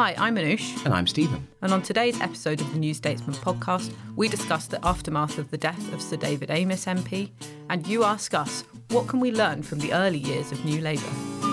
Hi, I'm Anoosh, And I'm Stephen. and on today's episode of the New Statesman podcast, we discuss the aftermath of the death of Sir David Amess MP, and you ask us, what can we learn from the early years of New Labour?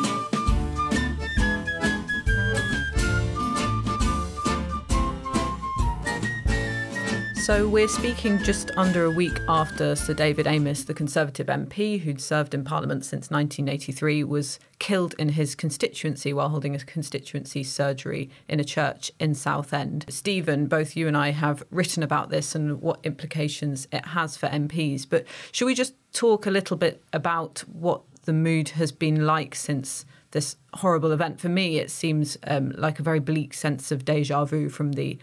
So we're speaking just under a week after Sir David Amess, the Conservative MP who'd served in Parliament since 1983, was killed in his constituency while holding a constituency surgery in a church in Southend. Stephen, both you and I have written about this and what implications it has for MPs, but should we just talk a little bit about what the mood has been like since this horrible event? For me, it seems um, like a very bleak sense of deja vu from the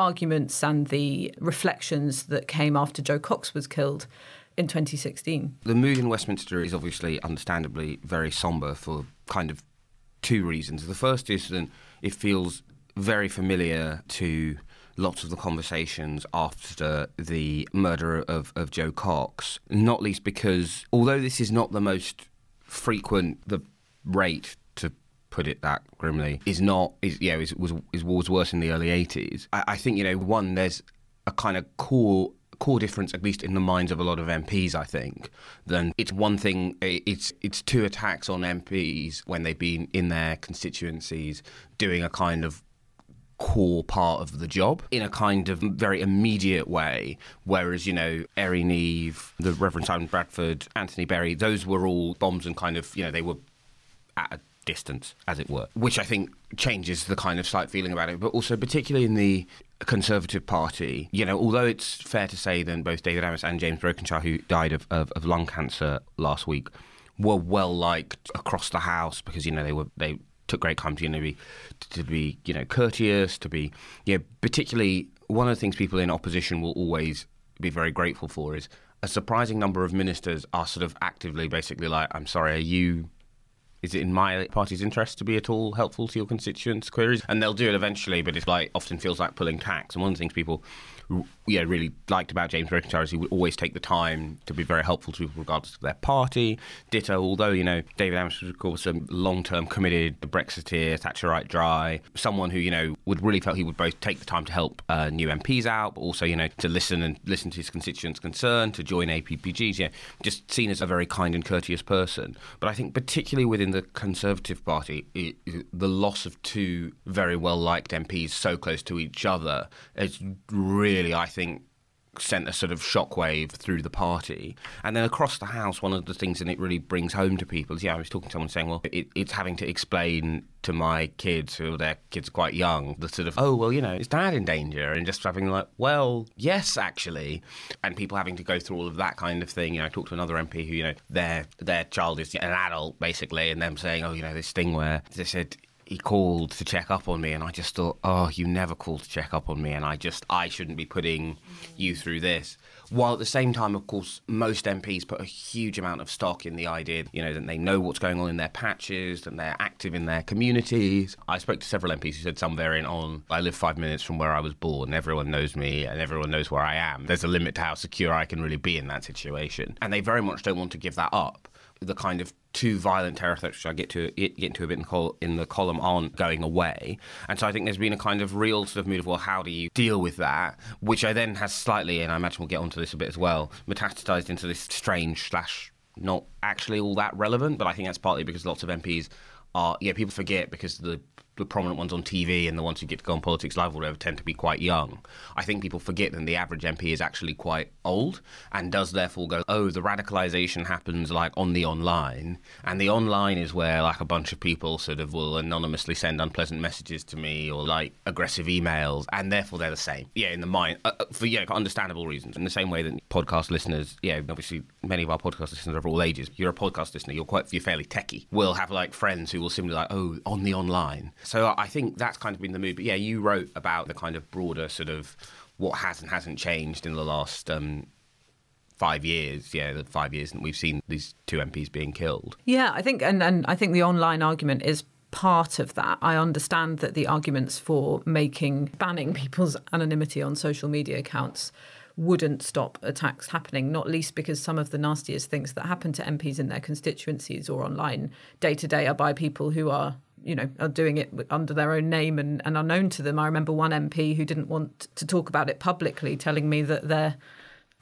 arguments and the reflections that came after Jo Cox was killed in 2016. The mood in Westminster is obviously, understandably, very sombre for kind of two reasons. The first is that it feels very familiar to lots of the conversations after the murder of, of Jo Cox, not least because although this is not the most frequent, the rate put it that grimly is not is know is was is was worse in the early 80s I, I think you know one there's a kind of core core difference at least in the minds of a lot of MPs I think then it's one thing it's it's two attacks on MPs when they've been in their constituencies doing a kind of core part of the job in a kind of very immediate way. Whereas, you know, Airey Neave, the Reverend Simon Bradford, Anthony Berry, those were all bombs and kind of, you know, they were at a distance, as it were, which I think changes the kind of slight feeling about it. But also, particularly in the Conservative Party, you know, although it's fair to say that both David Amess and James Brokenshire, who died of, of, of lung cancer last week, were well liked across the House because, you know, they were they took great time to you know be to be you know courteous to be you know particularly one of the things people in opposition will always be very grateful for is a surprising number of ministers are sort of actively basically like I'm sorry are you is it in my party's interest to be at all helpful to your constituents' queries? And they'll do it eventually, but it's like often feels like pulling tax. And one of the things people yeah, really liked about James Brokenshire is he would always take the time to be very helpful to people regardless of their party. Ditto, although, you know, David Amess was, of course, a long term committed Brexiteer, Thatcherite dry, someone who, you know, would really felt he would both take the time to help uh, new MPs out, but also, you know, to listen and listen to his constituents' concern, to join APPGs, yeah, just seen as a very kind and courteous person. But I think, particularly within the Conservative Party, it, it, the loss of two very well liked MPs so close to each other is really really, I think, sent a sort of shockwave through the party. And then across the house, one of the things that it really brings home to people is, yeah, I was talking to someone saying, well, it, it's having to explain to my kids, who their kids are quite young, the sort of, oh, well, you know, is dad in danger? And just having like, well, yes, actually. And people having to go through all of that kind of thing. You know, I talked to another MP who, you know, their their child is an adult, basically, and them saying, oh, you know, this thing where they said, he called to check up on me and I just thought, oh, you never called to check up on me and I just, I shouldn't be putting you through this. While at the same time, of course, most MPs put a huge amount of stock in the idea, you know, that they know what's going on in their patches, and they're active in their communities. I spoke to several MPs who said some variant on, I live five minutes from where I was born, everyone knows me and everyone knows where I am. There's a limit to how secure I can really be in that situation. And they very much don't want to give that up the kind of two violent terror threats, which I get to get into a bit in, col- in, the column, aren't going away. And so I think there's been a kind of real sort of mood of, well, how do you deal with that? Which I then has slightly, and I imagine we'll get onto this a bit as well, metastasized into this strange slash not actually all that relevant. But I think that's partly because lots of MPs are yeah people forget because the the prominent ones on TV and the ones who get to go on Politics Live or whatever tend to be quite young. I think people forget that the average MP is actually quite old and does therefore go, oh, the radicalisation happens like on the online. And the online is where like a bunch of people sort of will anonymously send unpleasant messages to me or like aggressive emails and therefore they're the same. Yeah, in the mind, uh, uh for yeah, understandable reasons. In the same way that podcast listeners, yeah, obviously many of our podcast listeners are of all ages. You're a podcast listener, you're quite, you're fairly techie. We'll have like friends who will simply like, oh, on the online. So I think that's kind of been the mood. But yeah, you wrote about the kind of broader sort of what has and hasn't changed in the last um, five years. Yeah, the five years that we've seen these two MPs being killed. Yeah, I think, and, and I think the online argument is part of that. I understand that the arguments for making banning people's anonymity on social media accounts wouldn't stop attacks happening, not least because some of the nastiest things that happen to MPs in their constituencies or online day to day are by people who are you know, are doing it under their own name and, and unknown to them. I remember one MP who didn't want to talk about it publicly telling me that their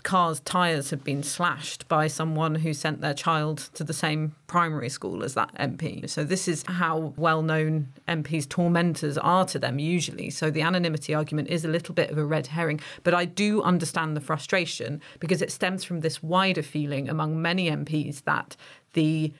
car's tyres had been slashed by someone who sent their child to the same primary school as that MP. So this is how well known MPs' tormentors are to them usually. So the anonymity argument is a little bit of a red herring. But I do understand the frustration because it stems from this wider feeling among many MPs that the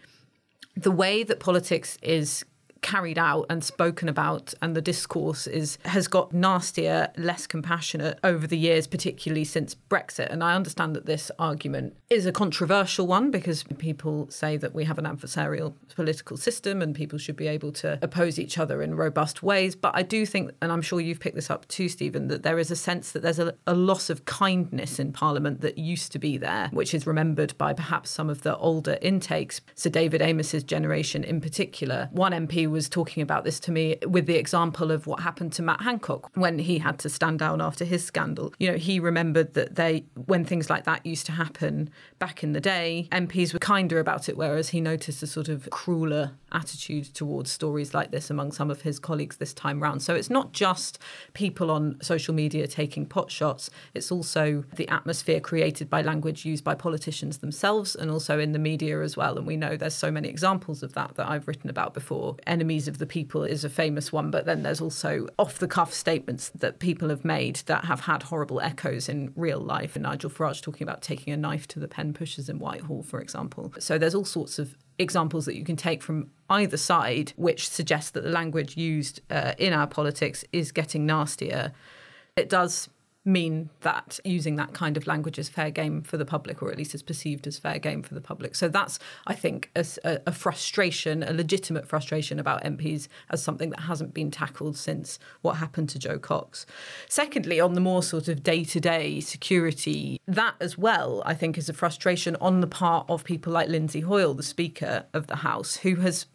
the way that politics is carried out and spoken about and the discourse is has got nastier less compassionate over the years particularly since brexit. And i understand that this argument is a controversial one because people say that we have an adversarial political system and people should be able to oppose each other in robust ways. But i do think and i'm sure you've picked this up too stephen that there is a sense that there's a, a loss of kindness in parliament that used to be there which is remembered by perhaps some of the older intakes. Sir david Amess's generation in particular. One mp was talking about this to me with the example of what happened to Matt Hancock when he had to stand down after his scandal. You know, he remembered that they, when things like that used to happen back in the day, MPs were kinder about it, whereas he noticed a sort of crueler attitude towards stories like this among some of his colleagues this time round. So it's not just people on social media taking pot shots, it's also the atmosphere created by language used by politicians themselves and also in the media as well. And we know there's so many examples of that that I've written about before. Enemies of the people is a famous one, but then there's also off the cuff statements that people have made that have had horrible echoes in real life. And Nigel Farage talking about taking a knife to the pen pushers in Whitehall, for example. So there's all sorts of examples that you can take from either side, which suggest that the language used uh, in our politics is getting nastier. It does mean that using that kind of language is fair game for the public, or at least is perceived as fair game for the public. So that's, I think, a, a, frustration, a legitimate frustration about MPs as something that hasn't been tackled since what happened to Jo Cox. Secondly, on the more sort of day to day security, that as well, I think, is a frustration on the part of people like Lindsay Hoyle, the Speaker of the House, who has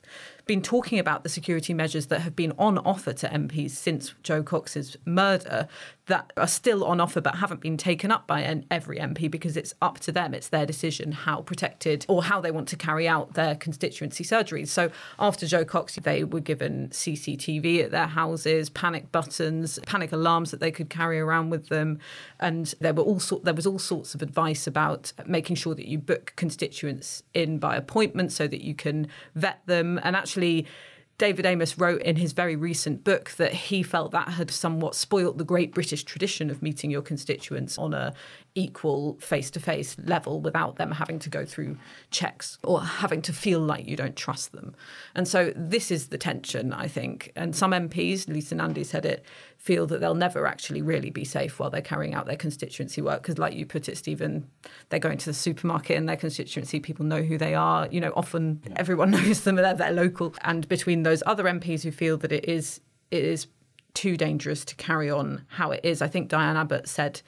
been talking about the security measures that have been on offer to MPs since Jo Cox's murder that are still on offer but haven't been taken up by every MP because it's up to them. It's their decision how protected or how they want to carry out their constituency surgeries. So after Jo Cox, they were given CCTV at their houses, panic buttons, panic alarms that they could carry around with them, and there were all there was all sorts of advice about making sure that you book constituents in by appointment so that you can vet them and actually David Amess wrote in his very recent book that he felt that had somewhat spoilt the great British tradition of meeting your constituents on a equal face-to-face level without them having to go through checks or having to feel like you don't trust them. And so this is the tension, I think. And some MPs, Lisa Nandy said it, feel that they'll never actually really be safe while they're carrying out their constituency work. Because, like you put it, Stephen, they're going to the supermarket in their constituency. People know who they are. You know, often yeah. everyone knows them. They're, they're local. And between those other MPs who feel that it is it is too dangerous to carry on how it is, I think Diane Abbott said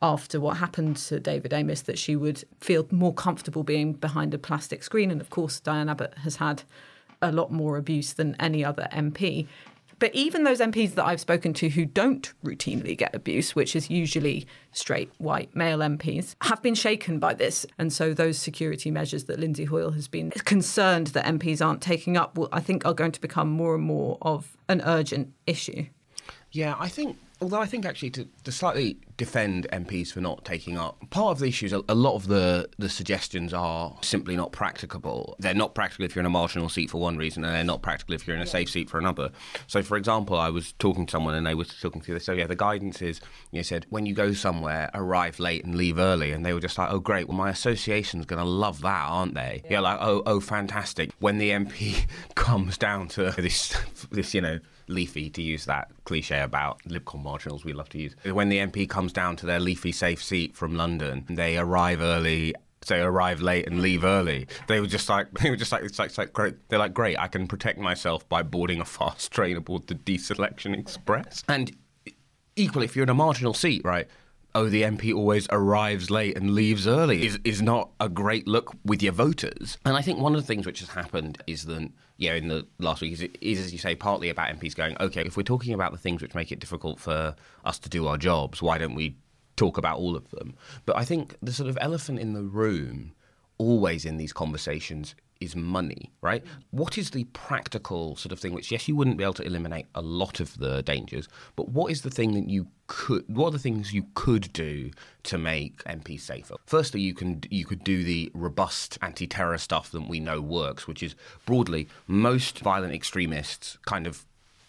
after what happened to David Amess that she would feel more comfortable being behind a plastic screen. And of course, Diane Abbott has had a lot more abuse than any other MP. But even those MPs that I've spoken to who don't routinely get abuse, which is usually straight white male MPs, have been shaken by this. And so those security measures that Lindsay Hoyle has been concerned that MPs aren't taking up, will, I think, are going to become more and more of an urgent issue. Yeah, I think, although I think actually to, to slightly defend MPs for not taking up. Part of the issues, a, a lot of the, the suggestions are simply not practicable. They're not practical if you're in a marginal seat for one reason, and they're not practical if you're in a safe seat for another. So, for example, I was talking to someone and they were talking through this. So, yeah, the guidance is, you know, said, when you go somewhere, arrive late and leave early. And they were just like, oh, great. Well, my association's going to love that, aren't they? Yeah, like, oh, oh, fantastic. When the MP comes down to this, this, you know, leafy, to use that cliche about Libcon marginals we love to use. When the MP comes down to their leafy safe seat from London, they arrive early so arrive late and leave early. They were just like they were just like it's like, it's like great. They're like great. I can protect myself by boarding a fast train aboard the Deselection Express. And equally, if you're in a marginal seat, right? Oh, the MP always arrives late and leaves early is is not a great look with your voters. And I think one of the things which has happened is that know in the last week is, is as you say partly about MPs going okay if we're talking about the things which make it difficult for us to do our jobs why don't we talk about all of them. But I think the sort of elephant in the room, always in these conversations, is money, right? What is the practical sort of thing which, yes, you wouldn't be able to eliminate a lot of the dangers, but what is the thing that you could, what are the things you could do to make MPs safer? Firstly, you can you could do the robust anti-terror stuff that we know works, which is broadly most violent extremists kind of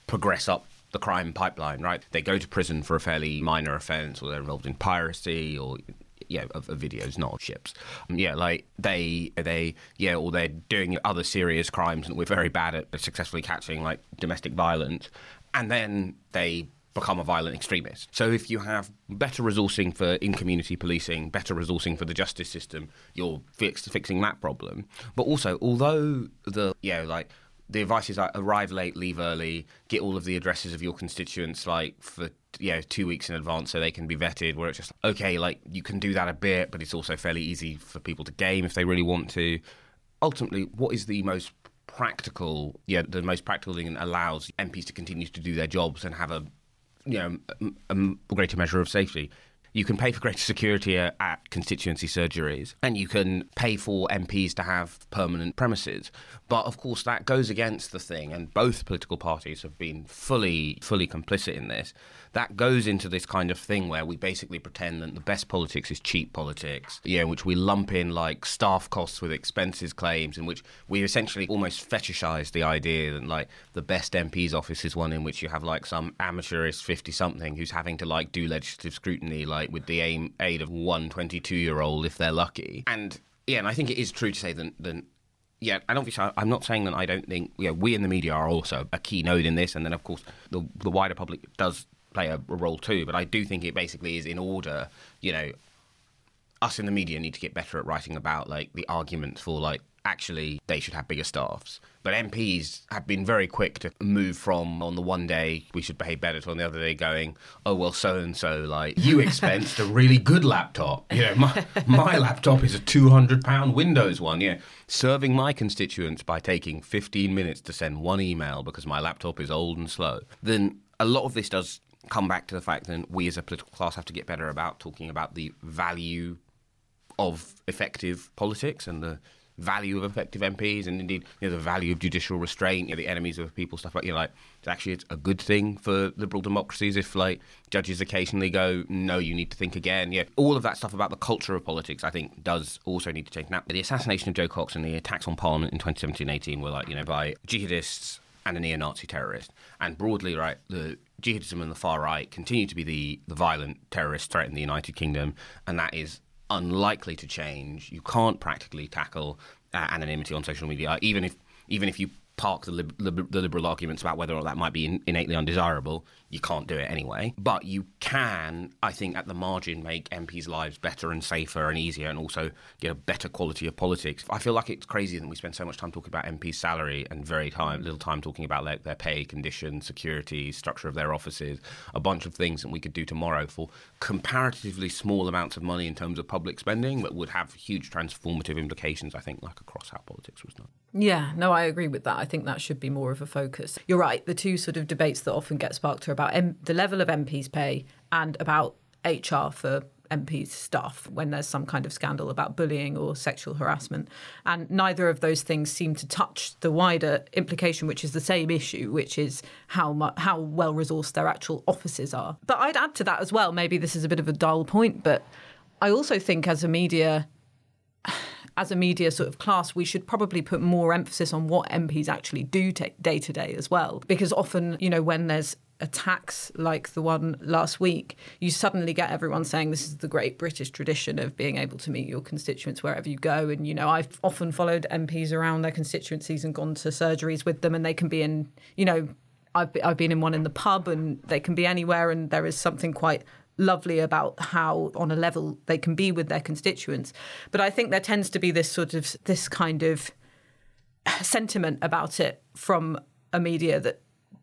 progress up the crime pipeline, right? They go to prison for a fairly minor offence, or they're involved in piracy, or yeah, of, of, videos, not of ships. Um, yeah, like they they yeah, or they're doing other serious crimes, and we're very bad at successfully catching like domestic violence, and then they become a violent extremist. So if you have better resourcing for in-community policing, better resourcing for the justice system, you're fix, fixing that problem. But also, although the yeah, like the advice is like arrive late, leave early, get all of the addresses of your constituents like for you know two weeks in advance so they can be vetted. Where it's just okay, like you can do that a bit, but it's also fairly easy for people to game if they really want to. Ultimately, what is the most practical? Yeah, the most practical thing that allows MPs to continue to do their jobs and have a you know a, a greater measure of safety you can pay for greater security uh, at constituency surgeries, and you can pay for MPs to have permanent premises. But of course, that goes against the thing, and both political parties have been fully, fully complicit in this that goes into this kind of thing where we basically pretend that the best politics is cheap politics, yeah, in which we lump in like staff costs with expenses claims, in which we essentially almost fetishize the idea that like the best MP's office is one in which you have like some amateurist 50 something who's having to like do legislative scrutiny like with the aim, aid of one 22 year old if they're lucky. And yeah, and I think it is true to say that, that yeah, and obviously I'm not saying that I don't think yeah we in the media are also a key node in this, and then of course the the wider public does play a, a role too. But I do think it basically is in order. You know, us in the media need to get better at writing about like the arguments for like actually they should have bigger staffs. But MPs have been very quick to move from on the one day we should behave better to on the other day going, oh well, so and so like you expensed a really good laptop. You know, my my laptop is a two hundred pound Windows one. Yeah, serving my constituents by taking fifteen minutes to send one email because my laptop is old and slow. Then a lot of this does come back to the fact that we as a political class have to get better about talking about the value of effective politics and the value of effective MPs and indeed you know, the value of judicial restraint, you know, the enemies of people, stuff like you know, like it's actually it's a good thing for liberal democracies if like judges occasionally go, no, you need to think again. Yeah, all of that stuff about the culture of politics, I think, does also need to change. Now, the assassination of Jo Cox and the attacks on Parliament in 2017-18 were like you know by jihadists and a neo-Nazi terrorist, and broadly, right, the jihadism and the far right continue to be the, the violent terrorist threat in the United Kingdom, and that is unlikely to change. You can't practically tackle uh, anonymity on social media, even if even if you park the, the liberal arguments about whether or that might be in, innately undesirable. You can't do it anyway. But you can, I think, at the margin, make MPs' lives better and safer and easier, and also get a better quality of politics. I feel like it's crazy that we spend so much time talking about MPs' salary and very time little time talking about their, their pay, conditions, security, structure of their offices, a bunch of things that we could do tomorrow for comparatively small amounts of money in terms of public spending, but would have huge transformative implications. I think, like across how politics was done. Yeah, no, I agree with that. I think that should be more of a focus. You're right. The two sort of debates that often get sparked are about M- the level of MPs' pay and about HR for MPs' stuff when there's some kind of scandal about bullying or sexual harassment. And neither of those things seem to touch the wider implication, which is the same issue, which is how mu- how well resourced their actual offices are. But I'd add to that as well. Maybe this is a bit of a dull point, but I also think as a media as a media sort of class, we should probably put more emphasis on what MPs actually do day to day as well. Because often, you know, when there's attacks like the one last week, you suddenly get everyone saying this is the great British tradition of being able to meet your constituents wherever you go. And, you know, I've often followed MPs around their constituencies and gone to surgeries with them, and they can be in, you know, I've, I've been in one in the pub and they can be anywhere, and there is something quite lovely about how on a level they can be with their constituents. But i think there tends to be this sort of this kind of sentiment about it from a media that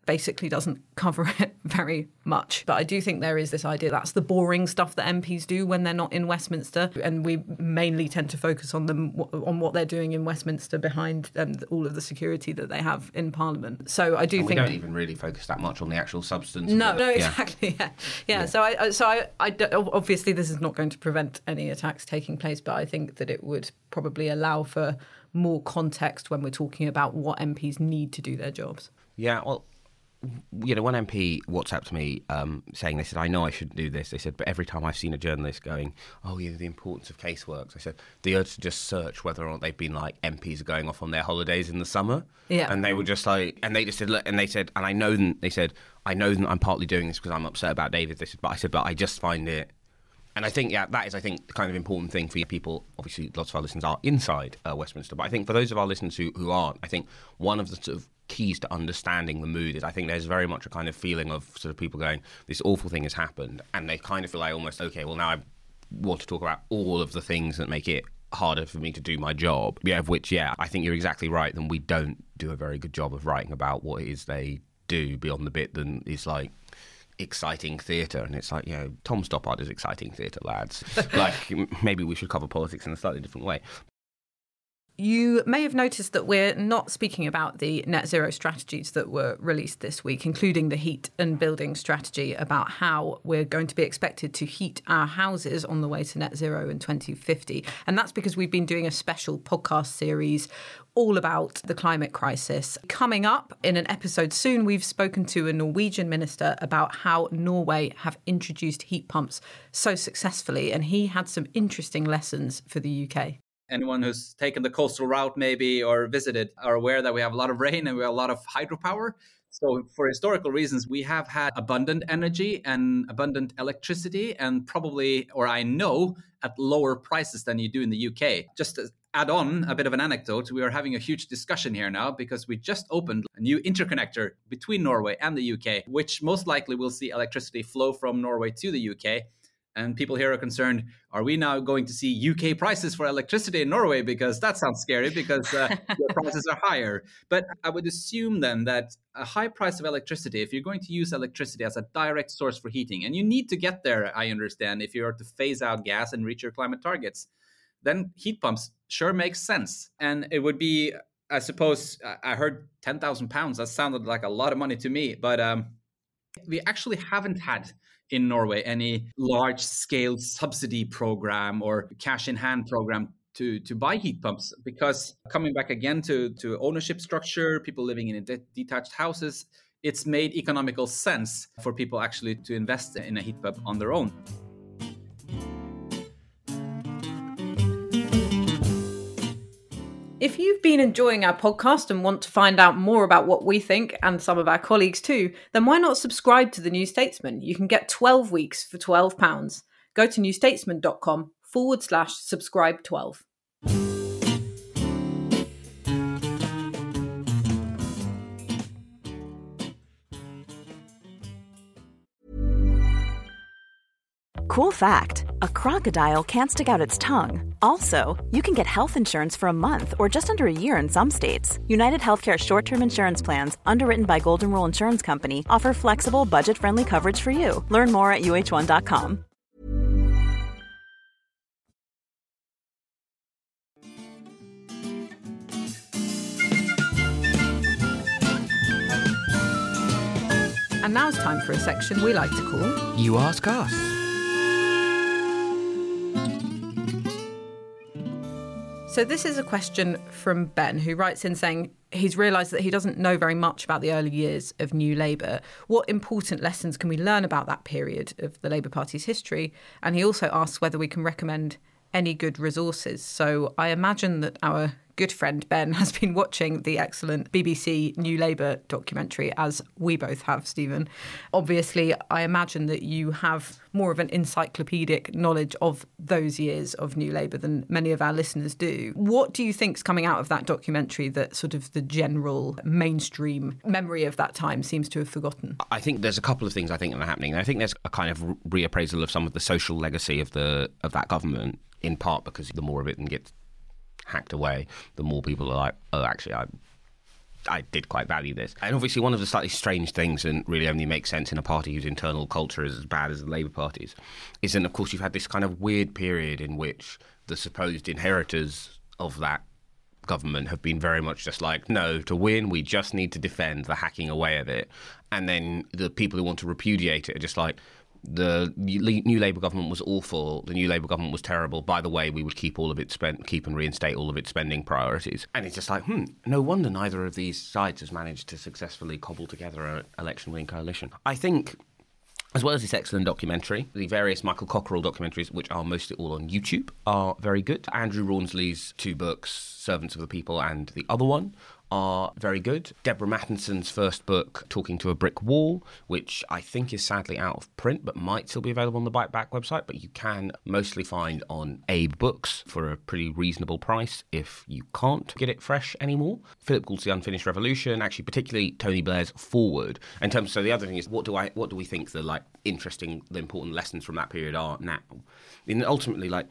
basically doesn't cover it very much. But I do think there is this idea that's the boring stuff that MPs do when they're not in Westminster, and we mainly tend to focus on them on what they're doing in Westminster behind um, and all of the security that they have in Parliament. So I do and think we don't even really focus that much on the actual substance. No, no, exactly. Yeah. yeah, yeah. So I, so I, I, obviously this is not going to prevent any attacks taking place, but I think that it would probably allow for more context when we're talking about what MPs need to do their jobs. Yeah, well, you know, one MP WhatsApped me um, saying they said, "I know I shouldn't do this." They said, "But every time I've seen a journalist going, oh, yeah, the importance of caseworks," I said, the urge to just search whether or not they've been like MPs are going off on their holidays in the summer, yeah, and they were just like, and they just said, look, and they said, and I know them. They said, I know that I'm partly doing this because I'm upset about David. They said, but I said, but I just find it. And I think, yeah, that is, I think, the kind of important thing for you people. Obviously, lots of our listeners are inside uh, Westminster, but I think for those of our listeners who, who aren't, I think one of the sort of keys to understanding the mood is I think there's very much a kind of feeling of sort of people going, this awful thing has happened, and they kind of feel like almost okay, well now I want to talk about all of the things that make it harder for me to do my job. Yeah, of which, yeah, I think you're exactly right. Then we don't do a very good job of writing about what it is they do beyond the bit that is like exciting theatre. And it's like, you know, Tom Stoppard is exciting theatre, lads. like, maybe we should cover politics in a slightly different way. You may have noticed that we're not speaking about the net zero strategies that were released this week, including the heat and building strategy about how we're going to be expected to heat our houses on the way to net zero in 2050. And that's because we've been doing a special podcast series all about the climate crisis. Coming up in an episode soon, we've spoken to a Norwegian minister about how Norway have introduced heat pumps so successfully, and he had some interesting lessons for the UK anyone who's taken the coastal route maybe or visited are aware that we have a lot of rain and we have a lot of hydropower. So, for historical reasons, we have had abundant energy and abundant electricity, and probably, or I know, at lower prices than you do in the UK. Just to add on a bit of an anecdote, we are having a huge discussion here now because we just opened a new interconnector between Norway and the UK, which most likely will see electricity flow from Norway to the UK and people here are concerned are we now going to see UK prices for electricity in Norway? Because that sounds scary because uh, the prices are higher. But I would assume then that a high price of electricity, if you're going to use electricity as a direct source for heating, and you need to get there, I understand, if you are to phase out gas and reach your climate targets, then heat pumps sure makes sense. And it would be, I suppose, I heard 10,000 pounds. That sounded like a lot of money to me. But um, we actually haven't had in Norway any large scale subsidy program or cash in hand program to, to buy heat pumps because coming back again to, to ownership structure, people living in de- detached houses, it's made economical sense for people actually to invest in a heat pump on their own. If you've been enjoying our podcast and want to find out more about what we think and some of our colleagues too, then why not subscribe to The New Statesman? You can get 12 weeks for £12. Go to newstatesman.com forward slash subscribe 12. Cool fact a crocodile can't stick out its tongue. Also, you can get health insurance for a month or just under a year in some states. United Healthcare short term insurance plans, underwritten by Golden Rule Insurance Company, offer flexible, budget friendly coverage for you. Learn more at uh1.com. And now it's time for a section we like to call You Ask Us. So, this is a question from Ben, who writes in saying he's realised that he doesn't know very much about the early years of New Labour. What important lessons can we learn about that period of the Labour Party's history? And he also asks whether we can recommend any good resources. So, I imagine that our good friend Ben has been watching the excellent BBC New Labour documentary, as we both have, Stephen. Obviously, I imagine that you have more of an encyclopedic knowledge of those years of New Labour than many of our listeners do. What do you think's coming out of that documentary that sort of the general mainstream memory of that time seems to have forgotten? I think there's a couple of things I think that are happening. I think there's a kind of reappraisal of some of the social legacy of the of that government in part because the more of it and gets hacked away, the more people are like, oh, actually, I I did quite value this. And obviously, one of the slightly strange things, and really only makes sense in a party whose internal culture is as bad as the Labour Party's, is that, of course, you've had this kind of weird period in which the supposed inheritors of that government have been very much just like, no, to win, we just need to defend the hacking away of it. And then the people who want to repudiate it are just like, the new Labour government was awful. The new Labour government was terrible. By the way, we would keep all of its spend, keep and reinstate all of its spending priorities. And it's just like, hmm, no wonder neither of these sides has managed to successfully cobble together an election-winning coalition. I think as well as this excellent documentary, the various Michael Cockerell documentaries, which are mostly all on YouTube, are very good. Andrew Rawnsley's two books, Servants of the People and the other one, are very good. Deborah Mattinson's first book, Talking to a Brick Wall, which I think is sadly out of print but might still be available on the Biteback website, but you can mostly find on Abe Books for a pretty reasonable price if you can't get it fresh anymore. Philip Gould's The Unfinished Revolution, actually particularly Tony Blair's Forward. In terms so the other thing is what do I what do we think the like interesting the important lessons from that period are now? And ultimately like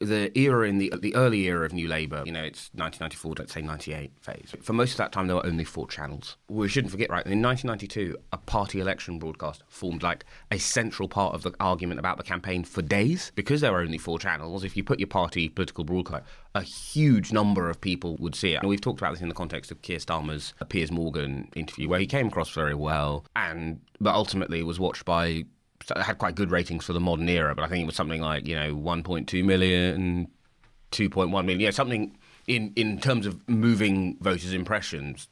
the era in the the early era of New Labour, you know, it's 1994 let's say 98 phase. For most of that time, there were only four channels. We shouldn't forget, right? In 1992, a party election broadcast formed like a central part of the argument about the campaign for days because there were only four channels. If you put your party political broadcast, a huge number of people would see it. And we've talked about this in the context of Keir Starmer's Piers Morgan interview, where he came across very well, and but ultimately was watched by had quite good ratings for the modern era, but I think it was something like you know 1.2 million, 2.1 million, yeah, something in in terms of moving voters' impressions.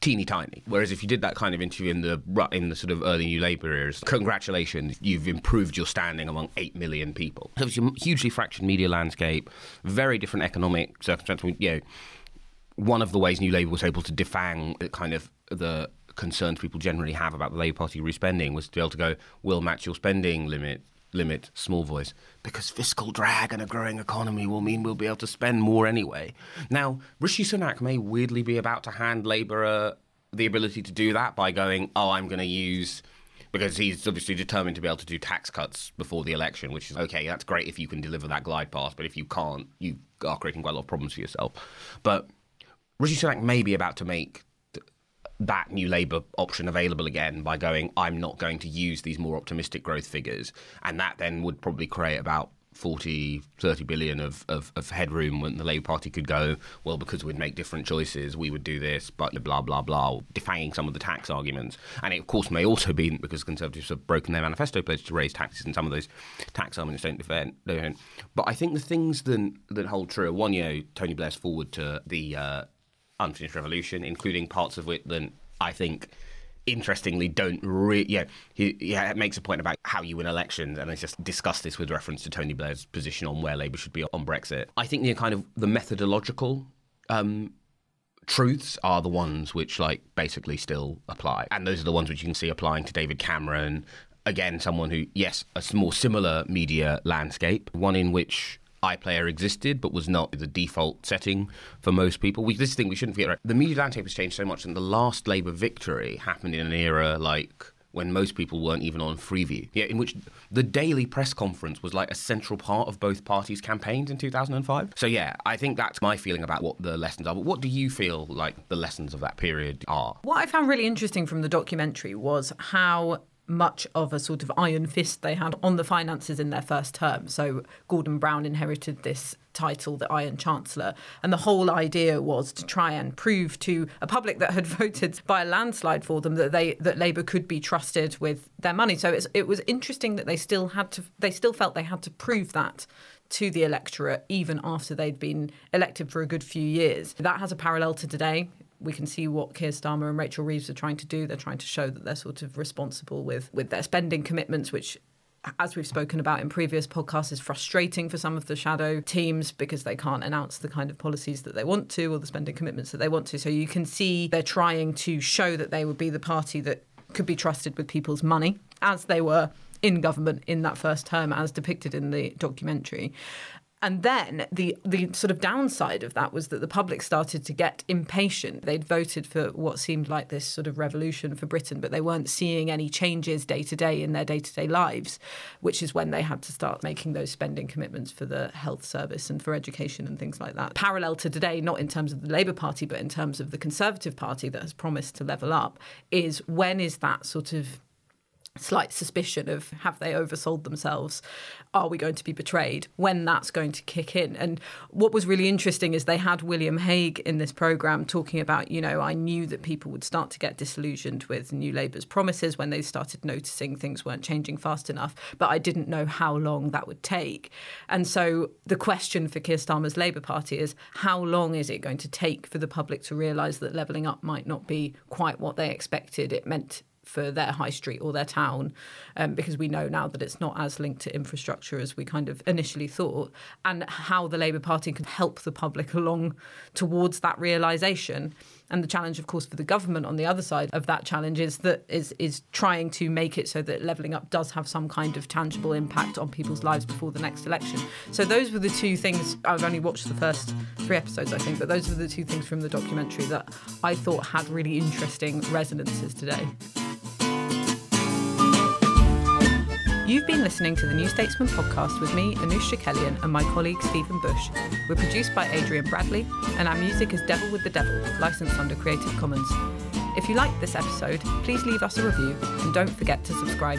Teeny tiny. Whereas if you did that kind of interview in the in the sort of early New Labour eras, congratulations, you've improved your standing among eight million people. So it's a hugely fractured media landscape, very different economic circumstances. You know, one of the ways New Labour was able to defang kind of the concerns people generally have about the Labour Party respending was to be able to go, we'll match your spending limit, limit, small voice, because fiscal drag and a growing economy will mean we'll be able to spend more anyway. Now, Rishi Sunak may weirdly be about to hand Labour uh, the ability to do that by going, oh, I'm going to use because he's obviously determined to be able to do tax cuts before the election, which is okay. That's great if you can deliver that glide path, but if you can't, you are creating quite a lot of problems for yourself. But Rishi Sunak may be about to make that new Labour option available again by going, I'm not going to use these more optimistic growth figures. And that then would probably create about 40, 30 billion of, of, of, headroom when the Labour Party could go, well, because we'd make different choices, we would do this, but blah, blah, blah, defanging some of the tax arguments. And it, of course, may also be because Conservatives have broken their manifesto pledge to raise taxes, and some of those tax arguments don't defend. Don't. But I think the things that, that hold true one, you know, Tony Blair's forward to the. Uh, Unfinished Revolution, including parts of it that I think interestingly don't really yeah he, yeah makes a point about how you win elections and it's just discussed this with reference to Tony Blair's position on where Labour should be on Brexit. I think the kind of the methodological um, truths are the ones which like basically still apply and those are the ones which you can see applying to David Cameron again someone who yes a more similar media landscape one in which iPlayer existed, but was not the default setting for most people. We, this thing we shouldn't forget. Right? The media landscape has changed so much, and the last Labour victory happened in an era like when most people weren't even on Freeview. Yeah, in which the daily press conference was like a central part of both parties' campaigns in 2005. So yeah, I think that's my feeling about what the lessons are. But what do you feel like the lessons of that period are? What I found really interesting from the documentary was how much of a sort of iron fist they had on the finances in their first term. So Gordon Brown inherited this title, the Iron Chancellor, and the whole idea was to try and prove to a public that had voted by a landslide for them that they that Labour could be trusted with their money. So it was interesting that they still had to they still felt they had to prove that to the electorate even after they'd been elected for a good few years. That has a parallel to today we can see what Keir Starmer and Rachel Reeves are trying to do. They're trying to show that they're sort of responsible with, with their spending commitments, which as we've spoken about in previous podcasts, is frustrating for some of the shadow teams because they can't announce the kind of policies that they want to or the spending commitments that they want to. So you can see they're trying to show that they would be the party that could be trusted with people's money, as they were in government in that first term, as depicted in the documentary. And then the the sort of downside of that was that the public started to get impatient. They'd voted for what seemed like this sort of revolution for Britain, but they weren't seeing any changes day to day in their day to day lives, which is when they had to start making those spending commitments for the health service and for education and things like that. Parallel to today, not in terms of the Labour Party, but in terms of the Conservative Party that has promised to level up, is when is that sort of slight suspicion of have they oversold themselves? Are we going to be betrayed? When that's going to kick in. And what was really interesting is they had william hague in this program talking about you know i knew that people would start to get disillusioned with new labour's promises. When they started noticing things weren't changing fast enough but i didn't know how long that would take. And so the question for keir starmer's labour party is how long is it going to take for the public to realise that levelling up might not be quite what they expected it meant for their high street or their town, um, because we know now that it's not as linked to infrastructure as we kind of initially thought, and how the Labour Party can help the public along towards that realisation. And the challenge, of course, for the government on the other side of that challenge is that is is trying to make it so that levelling up does have some kind of tangible impact on people's lives before the next election. So those were the two things. I've only watched the first three episodes, I think, but those were the two things from the documentary that I thought had really interesting resonances today. You've been listening to the New Statesman podcast with me, Anoosh Chakelian, and my colleague Stephen Bush. We're produced by Adrian Bradley, and our music is Devil with the Devil, licensed under Creative Commons. If you liked this episode, please leave us a review and don't forget to subscribe.